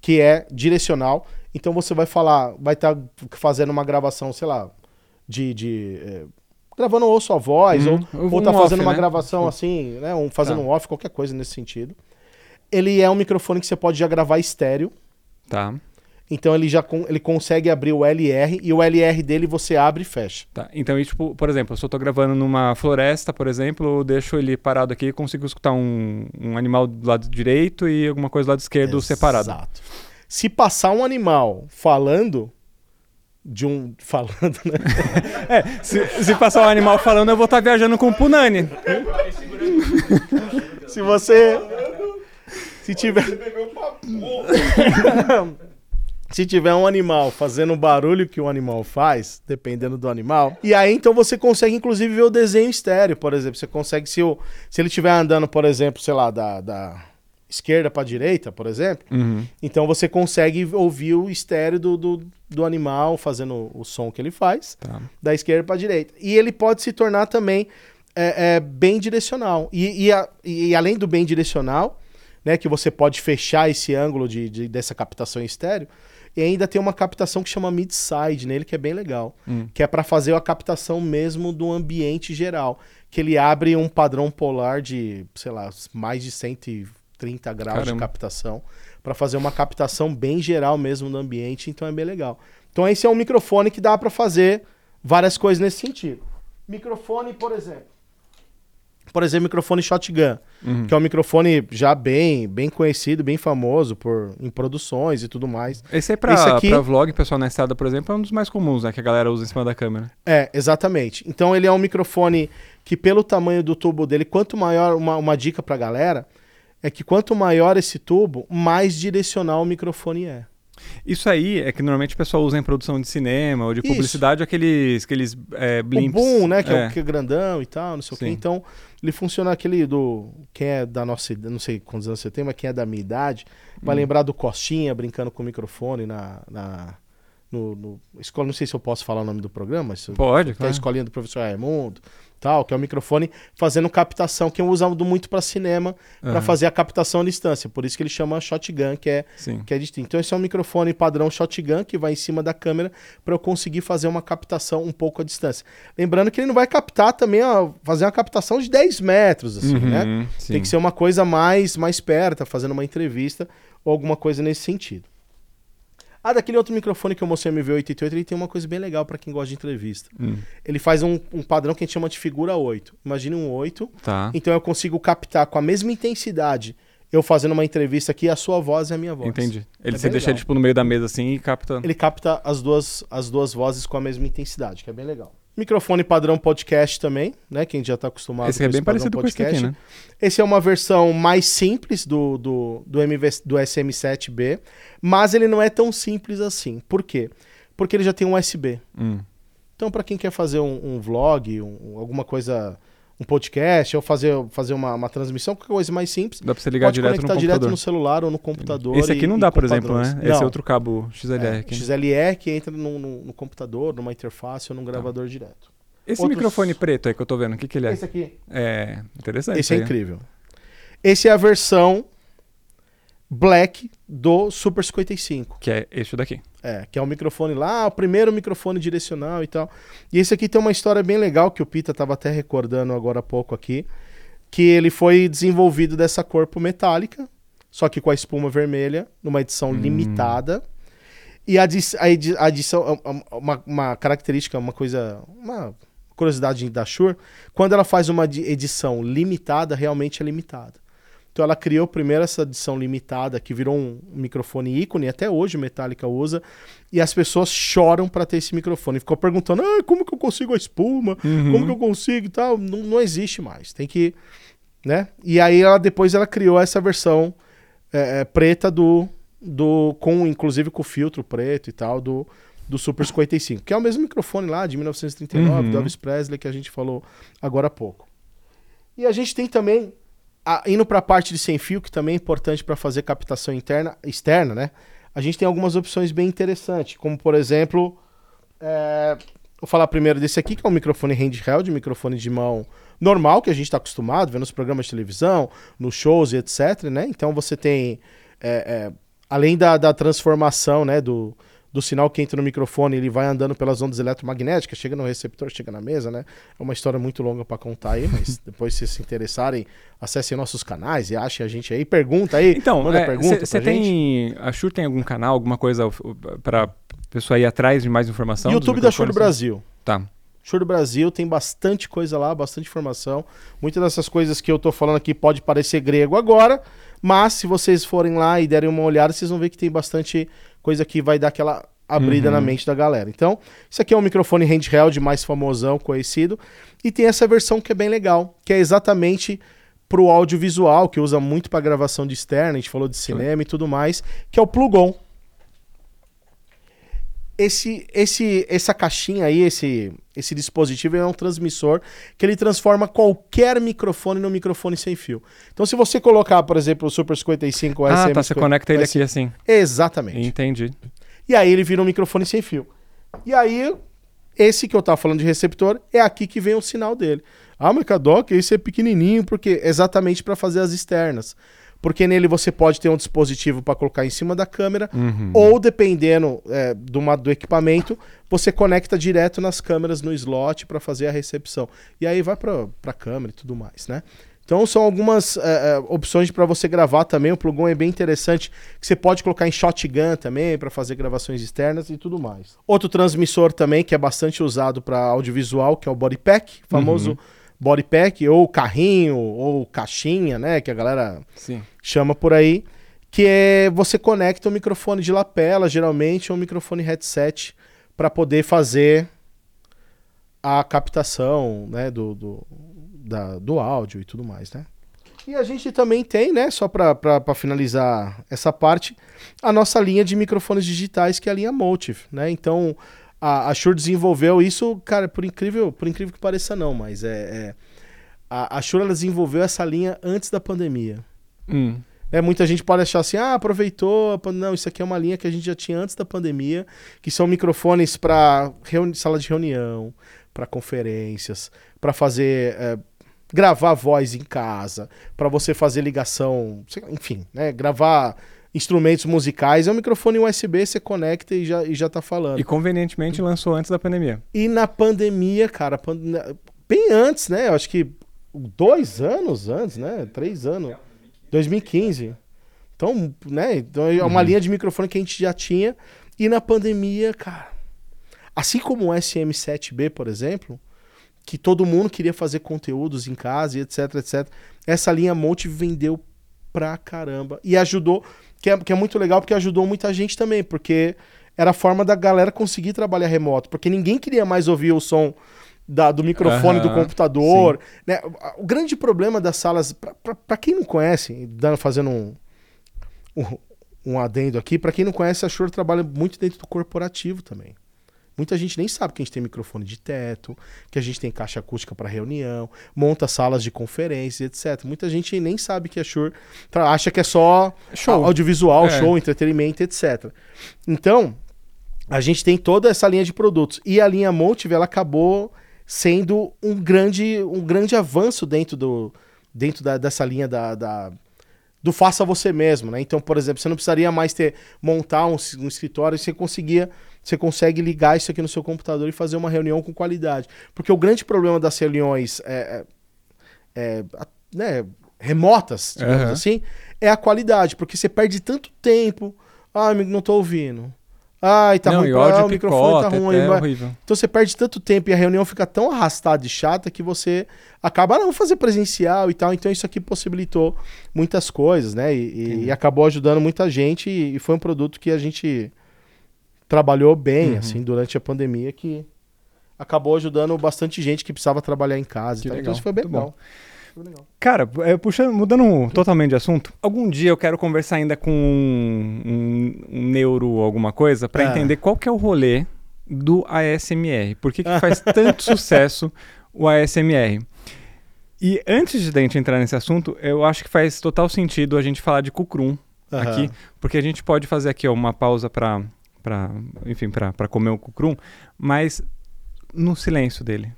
que é direcional. Então você vai falar, vai estar fazendo uma gravação, sei lá, de, de é, gravando ou sua voz, ou, Ou ou tá um fazendo off, uma né? gravação assim, né? Um, fazendo Tá. um off, qualquer coisa nesse sentido. Ele é um microfone que você pode já gravar estéreo. Tá. Então ele já con- ele consegue abrir o LR e o LR dele você abre e fecha. Tá. Então, e, tipo, por exemplo, se eu tô gravando numa floresta, por exemplo, eu deixo ele parado aqui e consigo escutar um, um animal do lado direito e alguma coisa do lado esquerdo separado. Exato. Se passar um animal falando de um [laughs] falando, né? É, se, se passar um animal falando, eu vou estar viajando com o Punani. Se você se tiver [laughs] Se tiver um animal fazendo o barulho que o animal faz, dependendo do animal, e aí então você consegue inclusive ver o desenho estéreo, por exemplo. Você consegue, se, o, se ele estiver andando, por exemplo, sei lá, da, da esquerda para direita, por exemplo, Uhum. então você consegue ouvir o estéreo do, do, do animal fazendo o som que ele faz, Tá. da esquerda para direita. E ele pode se tornar também é, é, bem direcional. E, e, a- e além do bem direcional, né, que você pode fechar esse ângulo de, de- dessa captação em estéreo, e ainda tem uma captação que chama mid-side nele, que é bem legal. Hum. Que é para fazer a captação mesmo do ambiente geral. Que ele abre um padrão polar de, sei lá, mais de 130 graus de Caramba. captação. para fazer uma captação bem geral mesmo do ambiente. Então é bem legal. Então esse é um microfone que dá para fazer várias coisas nesse sentido. Microfone, por exemplo. Por exemplo, microfone shotgun, Uhum. que é um microfone já bem, bem conhecido, bem famoso por em produções e tudo mais. Esse aí pra, Esse aqui- pra vlog, pessoal na estrada, por exemplo, é um dos mais comuns, né? Que a galera usa em cima da câmera. É, exatamente. Então ele é um microfone que, pelo tamanho do tubo dele, quanto maior, uma, uma dica pra galera, é que quanto maior esse tubo, mais direcional o microfone é. Isso aí é que normalmente o pessoal usa em produção de cinema ou de Isso. publicidade, aqueles, aqueles é, blimps. O boom, né? Que é, É. o que é grandão e tal, não sei o quê. Sim. Então, ele funciona aquele do. Quem é da nossa idade, não sei quantos anos você tem, mas quem é da minha idade, vai Hum. lembrar do Costinha brincando com o microfone na, na, no, no escola, não sei se eu posso falar o nome do programa, mas Pode, é a claro. escolinha do professor Raimundo, tal, que é o microfone fazendo captação, que eu uso muito para cinema, para Aham. fazer a captação à distância. Por isso que ele chama shotgun, que é Sim. que é distinto. Então esse é um microfone padrão shotgun que vai em cima da câmera para eu conseguir fazer uma captação um pouco à distância. Lembrando que ele não vai captar também, ó, fazer uma captação de 10 metros, assim, né? Uhum, sim. Tem que ser uma coisa mais, mais perto, fazendo uma entrevista ou alguma coisa nesse sentido. Ah, daquele outro microfone que eu mostrei, o MV88, ele tem uma coisa bem legal para quem gosta de entrevista. Hum, Ele faz um, um padrão que a gente chama de figura 8. Imagine um 8, Tá. então eu consigo captar com a mesma intensidade eu fazendo uma entrevista aqui, a sua voz e a minha voz. Entendi. Ele É bem deixa legal. tipo no meio da mesa assim e capta. Ele capta as duas, as duas vozes com a mesma intensidade, que é bem legal. Microfone padrão podcast também, né? Quem já está acostumado Esse é bem padrão parecido com esse aqui, né? Esse é uma versão mais simples do, do, do, MV, do SM7B, mas ele não é tão simples assim. Por quê? Porque ele já tem um USB. Hum. Então, para quem quer fazer um, um vlog, um- alguma coisa, um podcast, ou fazer, fazer uma, uma transmissão, qualquer coisa mais simples, Dá pra você ligar direto no computador. direto no celular ou no computador. Esse aqui não e dá, por exemplo, padrões. né? Esse é Não. outro cabo XLR É, aqui. XLR que entra no, no- no computador, numa interface ou num gravador direto. Esse outros- microfone preto aí que eu tô vendo, o que que ele é? Esse aqui. É interessante. Esse é aí. incrível. Esse é a versão black do Super 55. Que é este daqui. É, que é o microfone lá, o primeiro microfone direcional e tal. E esse aqui tem uma história bem legal que o Pita tava até recordando agora há pouco aqui, que ele foi desenvolvido dessa corpo metálica, só que com a espuma vermelha, numa edição Hum. limitada. E a, a edi- a edição, é uma, uma característica, uma coisa, uma curiosidade da Shure, quando ela faz uma edi- edição limitada, realmente é limitada. Então ela criou primeiro essa edição limitada que virou um microfone ícone, até hoje o Metallica usa, e as pessoas choram para ter esse microfone. Ficou perguntando: ah, como que eu consigo a espuma? Como que eu consigo e tal? Não, não existe mais. Tem que. Né? E aí ela depois ela criou essa versão é, é, preta do. do com Inclusive com o filtro preto e tal, do, do Super 55, que é o mesmo microfone lá de 1939, Uhum. do Elvis Presley, que a gente falou agora há pouco. E a gente tem também, a- indo para a parte de sem fio, que também é importante para fazer captação interna, externa, né? A gente tem algumas opções bem interessantes, como por exemplo, é, vou falar primeiro desse aqui, que é um microfone handheld, microfone de mão normal, que a gente está acostumado, vendo nos programas de televisão, nos shows e etc, né? Então você tem, é, é, além da, da transformação, né, do, do sinal que entra no microfone, ele vai andando pelas ondas eletromagnéticas, chega no receptor, chega na mesa, né? É uma história muito longa para contar aí, mas [laughs] depois se vocês se interessarem, acessem nossos canais e achem a gente aí, pergunta aí, Então, manda pergunta você gente. tem. A Shure tem algum canal, alguma coisa pra pessoa ir atrás de mais informação? YouTube da Shure? Brasil. Tá. Shure Brasil tem bastante coisa lá, bastante informação. Muitas dessas coisas que eu tô falando aqui pode parecer grego agora, mas se vocês forem lá e derem uma olhada, vocês vão ver que tem bastante coisa que vai dar aquela abrida Uhum. na mente da galera. Então, isso aqui é um microfone handheld mais famosão, conhecido, e tem essa versão que é bem legal, que é exatamente pro audiovisual, que usa muito para gravação de externa, a gente falou de cinema e tudo mais, que é o plug-on. Esse, esse, essa caixinha aí, esse, esse dispositivo é um transmissor que ele transforma qualquer microfone no microfone sem fio. Então, se você colocar, por exemplo, o Super 55 Ah, SM, tá. Você conecta ele aqui assim. Exatamente. Entendi. E aí ele vira um microfone sem fio. E aí, esse que eu tava falando de receptor, é aqui que vem o sinal dele. Ah, mas Cadoc, esse é pequenininho, porque exatamente para fazer as externas. Porque nele você pode ter um dispositivo para colocar em cima da câmera, Uhum. ou dependendo é, do, ma- do equipamento, você conecta direto nas câmeras no slot para fazer a recepção. E aí vai para a câmera e tudo mais, né? Então são algumas é, é, opções para você gravar também. O plugin é bem interessante, que você pode colocar em shotgun também para fazer gravações externas e tudo mais. Outro transmissor também que é bastante usado para audiovisual, que é o body pack, famoso body pack ou carrinho ou caixinha, né, que a galera Sim. chama por aí, que é você conecta um microfone de lapela, geralmente, ou um microfone headset, para poder fazer a captação né, do, do, da- do áudio e tudo mais, né? E a gente também tem, né, só para finalizar essa parte, a nossa linha de microfones digitais, que é a linha Motive, né? Então, a, a Shure desenvolveu isso, cara, por incrível, por incrível que pareça não, mas é, é- a, a Shure ela desenvolveu essa linha antes da pandemia. Hum. Né, muita gente pode achar assim, ah, aproveitou. Não, isso aqui é uma linha que a gente já tinha antes da pandemia, que são microfones para sala de reunião, para conferências, para fazer. É, gravar voz em casa, para você fazer ligação, enfim, né? Gravar instrumentos musicais, é um microfone USB, você conecta e já, e já tá falando. E convenientemente lançou antes da pandemia. E na pandemia, cara, bem antes, né? Eu acho que dois anos antes, né? Três anos. 2015. Então, né? Então é uma uhum. linha de microfone que a gente já tinha. E na pandemia, cara. Assim como o SM7B, por exemplo, que todo mundo queria fazer conteúdos em casa e etc, etc. Essa linha Monte vendeu pra caramba. E ajudou, que é, que é muito legal porque ajudou muita gente também, porque era a forma da galera conseguir trabalhar remoto, porque ninguém queria mais ouvir o som da, do microfone uhum, do computador. Né? O grande problema das salas, para quem não conhece, dando, fazendo um, um, um adendo aqui, para quem não conhece, a Shure trabalha muito dentro do corporativo também. Muita gente nem sabe que a gente tem microfone de teto, que a gente tem caixa acústica para reunião, monta salas de conferência, etc. Muita gente nem sabe que a Shure acha que é só show. audiovisual, é. show, entretenimento, etc. Então, a gente tem toda essa linha de produtos. E a linha Motive, ela acabou sendo um grande, um grande avanço dentro, do, dentro da, dessa linha da, da, do faça você mesmo, né? Então, por exemplo, você não precisaria mais ter montar um, um escritório, você conseguia, você consegue ligar isso aqui no seu computador e fazer uma reunião com qualidade. Porque o grande problema das reuniões é, é, é né, remotas, digamos uhum. assim, é a qualidade, porque você perde tanto tempo. Ah, amigo, não estou ouvindo. Ai, tá não, ruim, pra, o microfone tá ruim. É horrível. Então você perde tanto tempo e a reunião fica tão arrastada e chata que você acaba não fazer presencial e tal. Então isso aqui possibilitou muitas coisas, né? E, e acabou ajudando muita gente e, e, foi um produto que a gente trabalhou bem, uhum. assim, durante a pandemia que acabou ajudando bastante gente que precisava trabalhar em casa. Então isso foi bem. Bom. Cara, é, puxando, mudando totalmente de assunto, algum dia eu quero conversar ainda com um, um, um neuro alguma coisa para é. entender qual que é o rolê do ASMR. Por que, que faz [laughs] tanto sucesso o ASMR? E antes de a gente entrar nesse assunto, eu acho que faz total sentido a gente falar de Kukrum uhum. aqui, porque a gente pode fazer aqui ó, uma pausa para enfim, para comer o Kukrum, mas no silêncio dele.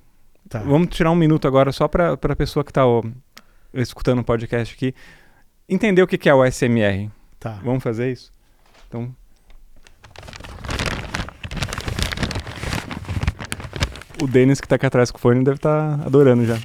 Tá. Vamos tirar um minuto agora só para a pessoa que está escutando o podcast aqui entender o que, que é o SMR. Tá. Vamos fazer isso? Então. O Denis que está aqui atrás com o fone deve estar tá adorando já.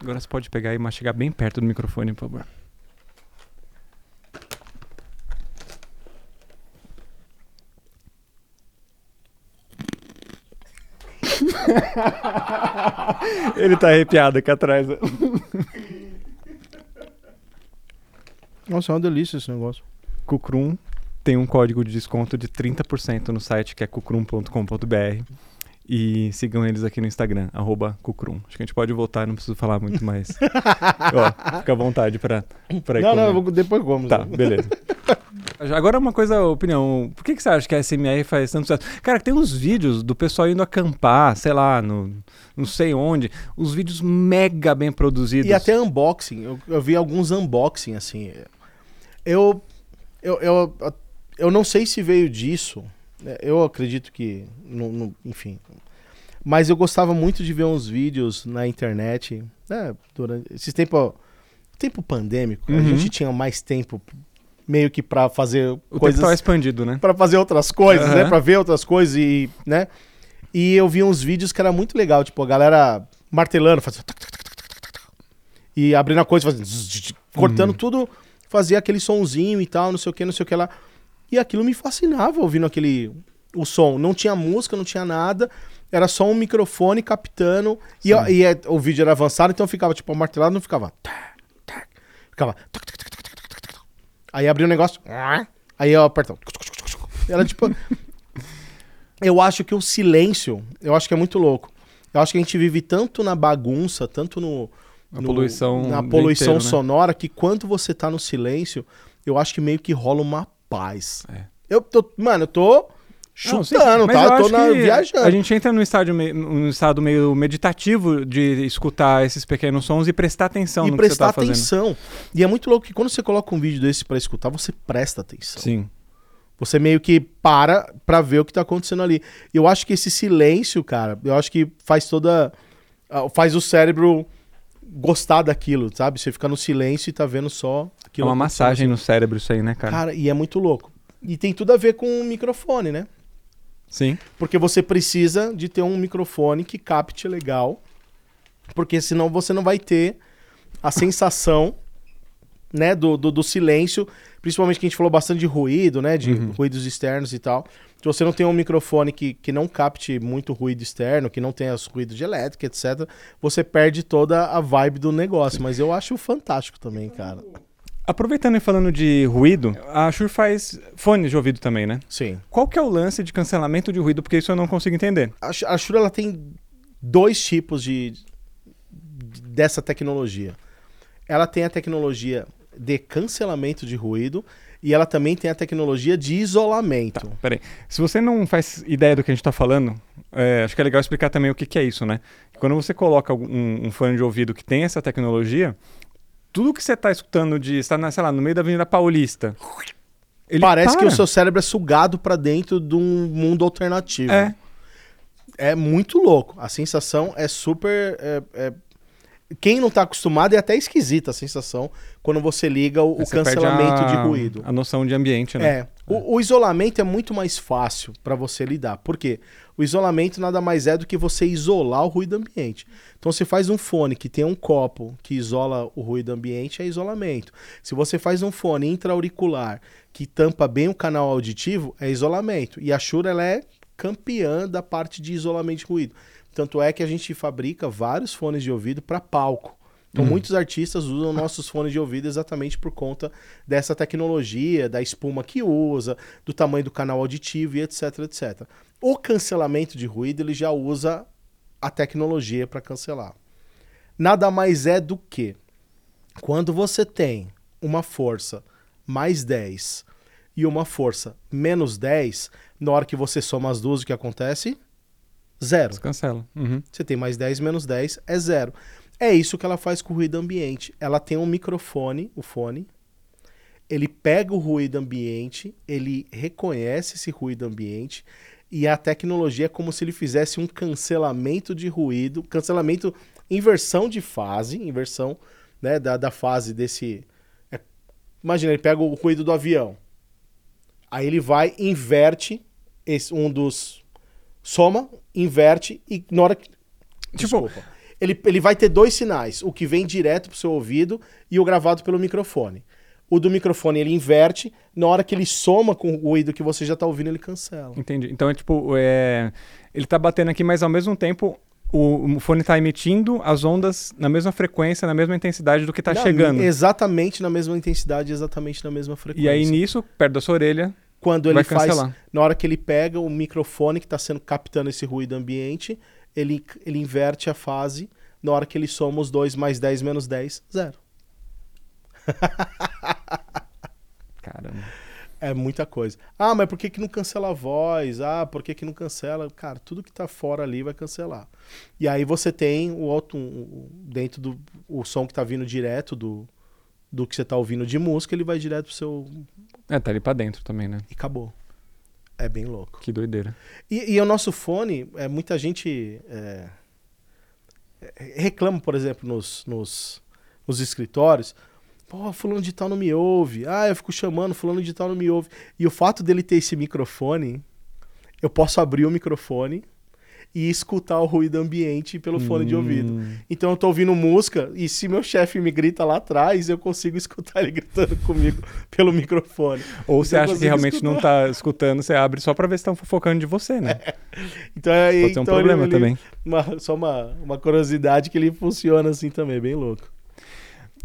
Agora você pode pegar e mastigar bem perto do microfone, por favor. [laughs] Ele tá arrepiado aqui atrás. Nossa, é uma delícia esse negócio. Cucrum tem um código de desconto de 30% no site que é cucrum.com.br. E sigam eles aqui no Instagram, arroba Cucrum. Acho que a gente pode voltar, não preciso falar muito mais. [laughs] Ó, fica à vontade pra, pra ir Não, comer. não, depois como. Tá, beleza. [laughs] Agora uma coisa, opinião. Por que, que você acha que a SMR faz tanto sucesso? Cara, tem uns vídeos do pessoal indo acampar, sei lá, no não sei onde. Os vídeos mega bem produzidos. E até unboxing. Eu, eu vi alguns unboxing, assim. Eu, eu, eu, eu não sei se veio disso eu acredito que, no, no, enfim. Mas eu gostava muito de ver uns vídeos na internet, né, durante esses tempo, tempo pandêmico, uhum. a gente tinha mais tempo meio que para fazer o coisas tempo expandido, né? Para fazer outras coisas, uhum. né, para ver outras coisas e, né? E eu vi uns vídeos que era muito legal, tipo, a galera martelando, fazendo e abrindo a coisa, fazendo cortando uhum. tudo, fazia aquele sonzinho e tal, não sei o que, não sei o que lá. E aquilo me fascinava ouvindo aquele o som. Não tinha música, não tinha nada. Era só um microfone captando. E, e, é, o vídeo era avançado, então ficava tipo martelado, não ficava. Ficava. Aí abriu o negócio. Aí eu aperto. Era tipo. [laughs] eu acho que o silêncio, eu acho que é muito louco. Eu acho que a gente vive tanto na bagunça, tanto no. A no- poluição Na poluição inteiro, né? sonora, que quando você tá no silêncio, eu acho que meio que rola uma paz. É. Eu tô. Mano, eu tô Não, sim, chutando, tá? eu Eu tô na- viajando. A gente entra num estado, meio, num estado meio meditativo de escutar esses pequenos sons e prestar atenção e no que você prestar tá fazendo. atenção. E é muito louco que quando você coloca um vídeo desse pra escutar, você presta atenção. Sim. Você meio que para pra ver o que tá acontecendo ali. E eu acho que esse silêncio, cara, eu acho que faz toda. ah, faz o cérebro gostar daquilo, sabe? Você fica no silêncio e tá vendo só É aquilo. uma acontecendo. massagem no cérebro isso aí, né, cara? Cara, e é muito louco. E tem tudo a ver com o microfone, né? Sim. Porque você precisa de ter um microfone que capte legal. Porque senão você não vai ter a sensação né, do, do, do silêncio. Principalmente que a gente falou bastante de ruído, né? De ruídos externos e tal. Se você não tem um microfone que, que não capte muito ruído externo, que não tenha os ruídos de elétrica, etc., você perde toda a vibe do negócio. Mas eu acho fantástico também, cara. Aproveitando e falando de ruído, a Shure faz fones de ouvido também, né? Sim. Qual que é o lance de cancelamento de ruído? Porque isso eu não consigo entender. A, a Shure ela tem dois tipos de- dessa tecnologia. Ela tem a tecnologia de cancelamento de ruído e ela também tem a tecnologia de isolamento. Peraí. Se você não faz ideia do que a gente tá falando, é, acho que é legal explicar também o que, que é isso, né? Quando você coloca um, um fone de ouvido que tem essa tecnologia, tudo que você tá escutando de estar, na, sei lá, no meio da Avenida Paulista. Ele Parece que para. o seu cérebro é sugado para dentro de um mundo alternativo. É. É muito louco. A sensação é super. é- é- Quem não tá acostumado é até esquisita a sensação quando você liga o, o Você perde cancelamento a- de ruído. A noção de ambiente, né? É. O, o isolamento é muito mais fácil para você lidar. Por quê? O isolamento nada mais é do que você isolar o ruído ambiente. Então, você faz um fone que tem um copo que isola o ruído ambiente, é isolamento. Se você faz um fone intra-auricular que tampa bem o canal auditivo, é isolamento. E a Shure ela é campeã da parte de isolamento de ruído. Tanto é que a gente fabrica vários fones de ouvido para palco. Então, muitos artistas usam nossos fones de ouvido exatamente por conta dessa tecnologia, da espuma que usa, do tamanho do canal auditivo e etc, etc. O cancelamento de ruído, ele já usa a tecnologia para cancelar. Nada mais é do que quando você tem uma força mais 10 e uma força menos 10, na hora que você soma as duas, o que acontece? Zero. Você cancela. Uhum. Você tem mais 10 menos 10 é zero. É isso que ela faz com o ruído ambiente. Ela tem um microfone, o fone. Ele pega o ruído ambiente, ele reconhece esse ruído ambiente e a tecnologia é como se ele fizesse um cancelamento de ruído, cancelamento, inversão de fase, inversão né, da, da fase desse. é- imagina, ele pega o ruído do avião. Aí ele vai, inverte esse, um dos. Soma, inverte e na hora que. Tipo- Desculpa. Ele, ele vai ter dois sinais: o que vem direto pro seu ouvido e o gravado pelo microfone. O do microfone ele inverte, na hora que ele soma com o ruído que você já tá ouvindo, ele cancela. Entendi. Então é tipo, é... ele tá batendo aqui, mas ao mesmo tempo o, o fone tá emitindo as ondas na mesma frequência, na mesma intensidade do que tá Na- chegando. Exatamente na mesma intensidade, exatamente na mesma frequência. E aí nisso, perto da sua orelha, quando ele vai faz, cancelar. na hora que ele pega o microfone que está sendo captando esse ruído ambiente, ele, ele inverte a fase, na hora que ele soma os dois mais 10 menos 10, zero. [laughs] Caramba. É muita coisa. Ah, mas por que, que não cancela a voz? Ah, por que, que não cancela? Cara, tudo que tá fora ali vai cancelar. E aí você tem o alto, um- um- dentro do o som que tá vindo direto do, do que você tá ouvindo de música, ele vai direto pro seu. É, tá ali pra dentro também, né? E acabou. É bem louco. Que doideira. E, e o nosso fone, é, muita gente é, é, reclama, por exemplo, nos, nos, nos escritórios. Pô, fulano de tal não me ouve. Ah, eu fico chamando, fulano de tal não me ouve. E o fato dele ter esse microfone, eu posso abrir o microfone e escutar o ruído ambiente pelo fone de ouvido. Hum. Então eu tô ouvindo música e se meu chefe me grita lá atrás, eu consigo [laughs] escutar ele gritando comigo pelo microfone. Ou você Eu acha que realmente não tá escutando, você abre só pra ver se estão fofocando de você, né? [laughs] Então, é, Pode ser um então problema ele- também. Uma- só uma, uma curiosidade que ele funciona assim também, bem louco.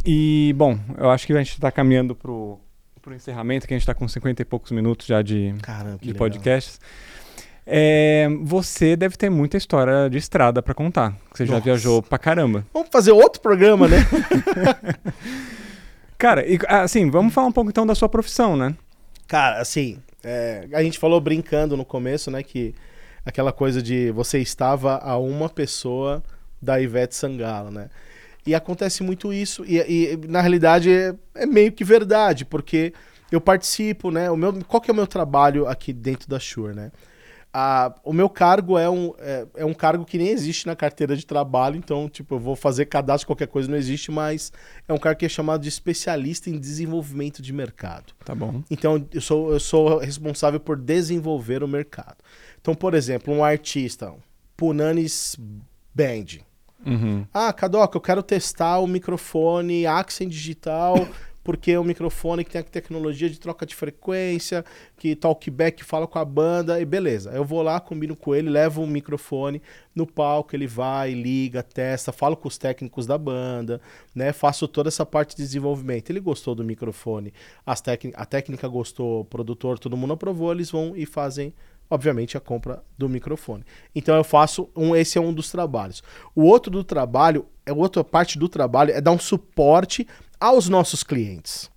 E, bom, eu acho que a gente tá caminhando pro, pro encerramento, que a gente está com 50 e poucos minutos já de, Caramba, de podcasts. É, você deve ter muita história de estrada para contar. Você já Nossa. viajou pra caramba. Vamos fazer outro programa, né? [laughs] Cara, e, assim, vamos falar um pouco então da sua profissão, né? Cara, assim, é, a gente falou brincando no começo, né, que aquela coisa de você estava a uma pessoa da Ivete Sangalo, né? E acontece muito isso, e, e, na realidade é, é meio que verdade, porque eu participo, né? O meu, qual que é o meu trabalho aqui dentro da Shure, né? Ah, o meu cargo é um, é, é um cargo que nem existe na carteira de trabalho, então, tipo, eu vou fazer cadastro, qualquer coisa não existe, mas é um cargo que é chamado de especialista em desenvolvimento de mercado. Tá bom. Então, eu sou, eu sou responsável por desenvolver o mercado. Então, por exemplo, um artista, Punanis Band. Uhum. Ah, Cadoca, eu quero testar o microfone Accent Digital, porque é um microfone que tem a tecnologia de troca de frequência, que talkback fala com a banda, e beleza. Eu vou lá, combino com ele, levo o microfone no palco, ele vai, liga, testa, falo com os técnicos da banda, né? Faço toda essa parte de desenvolvimento. Ele gostou do microfone, as a técnica gostou, o produtor, todo mundo aprovou, eles vão e fazem obviamente a compra do microfone. Então eu faço um, esse é um dos trabalhos. O outro do trabalho, é outra parte do trabalho é dar um suporte aos nossos clientes.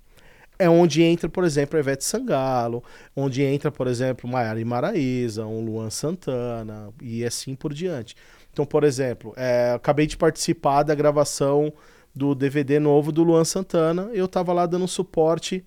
É onde entra, por exemplo, a Ivete Sangalo, onde entra, por exemplo, Maiara Maraíza, um Luan Santana e assim por diante. Então, por exemplo, é, acabei de participar da gravação do DVD novo do Luan Santana, eu estava lá dando suporte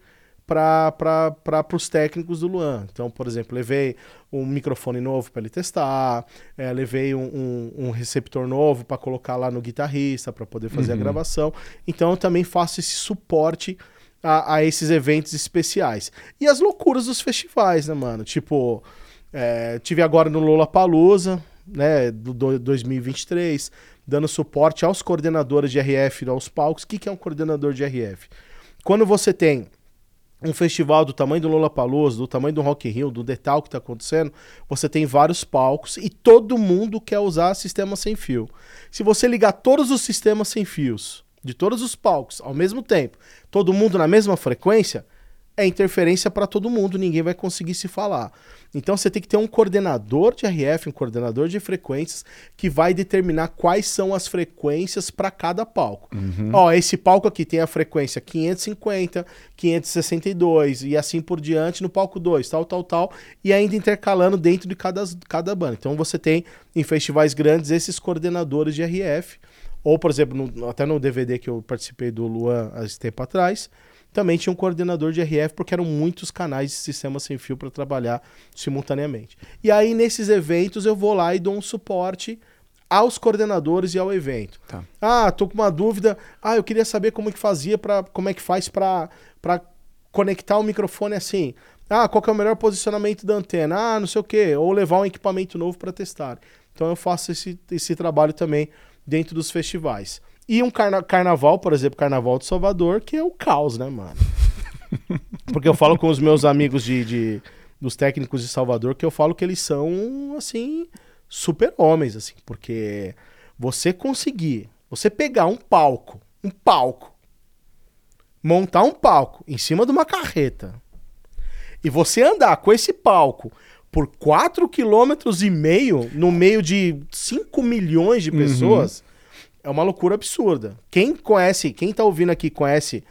para os técnicos do Luan. Então, por exemplo, levei um microfone novo para ele testar, é, levei um, um, um, receptor novo para colocar lá no guitarrista para poder fazer uhum. a gravação. Então, eu também faço esse suporte a, a, esses eventos especiais. E as loucuras dos festivais, né, mano? Tipo, é, tive agora no Lollapalooza, né, do, do 2023, dando suporte aos coordenadores de RF, aos palcos. O que, que é um coordenador de RF? Quando você tem um festival do tamanho do Lollapalooza, do tamanho do Rock in Rio, do Detal que está acontecendo, você tem vários palcos e todo mundo quer usar sistema sem fio. Se você ligar todos os sistemas sem fios de todos os palcos ao mesmo tempo, todo mundo na mesma frequência, é interferência para todo mundo, ninguém vai conseguir se falar. Então você tem que ter um coordenador de RF, um coordenador de frequências que vai determinar quais são as frequências para cada palco. Uhum. Ó, esse palco aqui tem a frequência 550, 562 e assim por diante no palco 2, tal, tal, tal, e ainda intercalando dentro de cada, cada banda. Então você tem em festivais grandes esses coordenadores de RF, ou por exemplo, no, até no DVD que eu participei do Luan há esse tempo atrás, também tinha um coordenador de RF, porque eram muitos canais de sistema sem fio para trabalhar simultaneamente. E aí, nesses eventos, eu vou lá e dou um suporte aos coordenadores e ao evento. Tá. Ah, tô com uma dúvida. Ah, eu queria saber como é que fazia para como é que faz para conectar o microfone assim. Ah, qual é o melhor posicionamento da antena? Ah, não sei o quê. Ou levar um equipamento novo para testar. Então eu faço esse, esse trabalho também dentro dos festivais. E um carna carnaval, por exemplo, Carnaval de Salvador, que é o caos, né, mano? [laughs] Porque eu falo com os meus amigos de, de, dos técnicos de Salvador que eu falo que eles são, assim, super homens, assim, porque você conseguir, você pegar um palco, um palco, montar um palco em cima de uma carreta e você andar com esse palco por 4 quilômetros e meio no meio de 5 milhões de pessoas, uhum. É uma loucura absurda. Quem conhece, quem tá ouvindo aqui conhece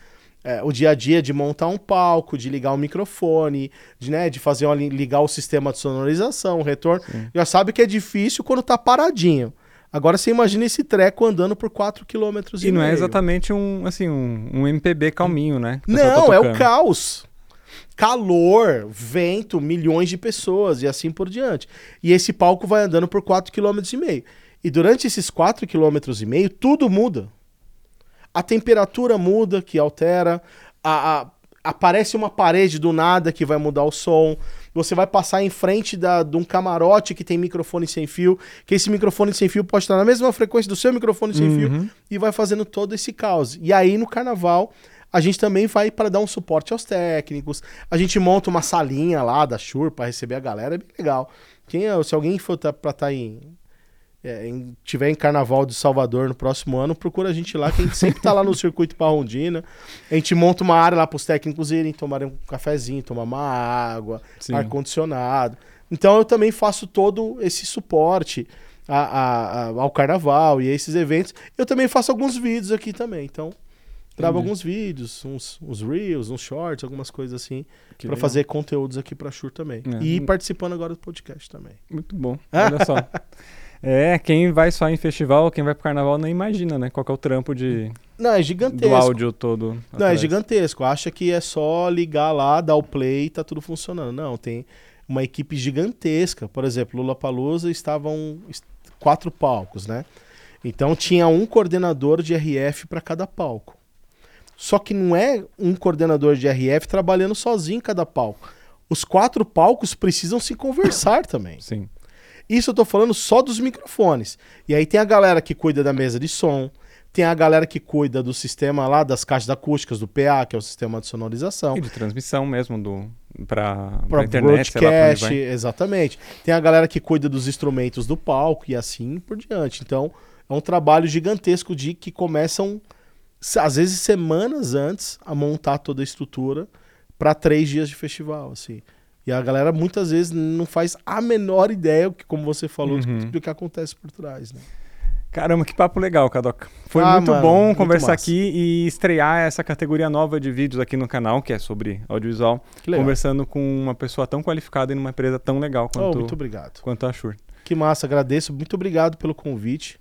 é, o dia a dia de montar um palco, de ligar o um microfone, de, né, de fazer uma, ligar o sistema de sonorização, o retorno, Sim. já sabe que é difícil quando tá paradinho. Agora você imagina esse treco andando por 4 km e, e não meio. é exatamente um, assim, um, um MPB calminho, né? Não, tá é o caos calor, vento, milhões de pessoas e assim por diante. E esse palco vai andando por 4,5 km. E durante esses 4,5 km, tudo muda. A temperatura muda, que altera, a, a, aparece uma parede do nada que vai mudar o som. Você vai passar em frente da, de um camarote que tem microfone sem fio, que esse microfone sem fio pode estar na mesma frequência do seu microfone sem Uhum. fio e vai fazendo todo esse caos. E aí no carnaval a gente também vai para dar um suporte aos técnicos. A gente monta uma salinha lá da Shure para receber a galera, é bem legal. Quem, é- se alguém for tá, para estar em, é, em, tiver em Carnaval de Salvador no próximo ano, procura a gente lá, que a gente sempre tá lá no [laughs] circuito Parrondina. A gente monta uma área lá para os técnicos irem tomar um cafezinho, tomar uma água, ar-condicionado. Então eu também faço todo esse suporte a, a, a, ao carnaval e a esses eventos. Eu também faço alguns vídeos aqui também. Então, gravo alguns vídeos, uns, uns reels, uns shorts, algumas coisas assim, para fazer conteúdos aqui para Shure também. É. E participando agora do podcast também. Muito bom. [laughs] Olha só. É, quem vai só em festival, quem vai pro carnaval não imagina, né? Qual é o trampo de. Não, é gigantesco. Do áudio todo. Não, é atrás. é gigantesco. Acha que é só ligar lá, dar o play e tá tudo funcionando. Não, tem uma equipe gigantesca. Por exemplo, Lula Palusa estavam quatro palcos, né? Então tinha um coordenador de RF para cada palco. Só que não é um coordenador de RF trabalhando sozinho em cada palco. Os quatro palcos precisam se conversar também. Sim. Isso eu tô falando só dos microfones. E aí tem a galera que cuida da mesa de som, tem a galera que cuida do sistema lá das caixas acústicas, do PA, que é o sistema de sonorização. E de transmissão mesmo do para internet, broadcast, exatamente. Tem a galera que cuida dos instrumentos do palco e assim por diante. Então, é um trabalho gigantesco de que começam às vezes semanas antes a montar toda a estrutura para três dias de festival, assim. E a galera muitas vezes não faz a menor ideia, que, como você falou, uhum. do que acontece por trás, né? Caramba, que papo legal, Cadoca. Foi ah, muito mano, bom muito conversar massa. aqui e estrear essa categoria nova de vídeos aqui no canal, que é sobre audiovisual, conversando com uma pessoa tão qualificada e numa empresa tão legal quanto, oh, muito obrigado. quanto a Shure. Que massa, agradeço. Muito obrigado pelo convite.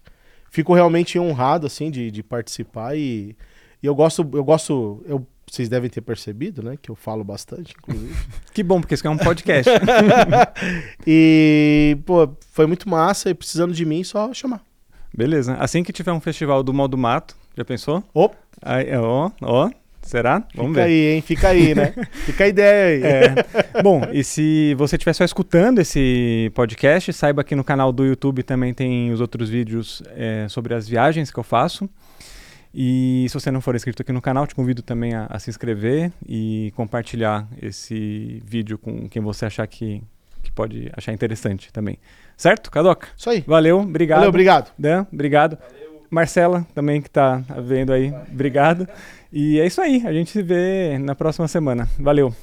Fico realmente honrado, assim, de, de participar e, e eu gosto, eu gosto, eu vocês devem ter percebido, né? Que eu falo bastante, inclusive. [laughs] que bom, porque isso é um podcast. [laughs] e, pô, foi muito massa e precisando de mim, só chamar. Beleza. Assim que tiver um festival do Modo Mato, já pensou? Ó. Ó, ó. Será? Vamos Fica ver. aí, hein? Fica aí, né? [laughs] Fica a ideia aí. É. Bom, e se você estiver só escutando esse podcast, saiba que no canal do YouTube também tem os outros vídeos é, sobre as viagens que eu faço. E se você não for inscrito aqui no canal, te convido também a, a se inscrever e compartilhar esse vídeo com quem você achar que, que pode achar interessante também. Certo, Cadoca? Isso aí. Valeu, obrigado. Valeu, obrigado. Dan, obrigado. Valeu. Marcela, também que está vendo aí, obrigado. E é isso aí, a gente se vê na próxima semana. Valeu.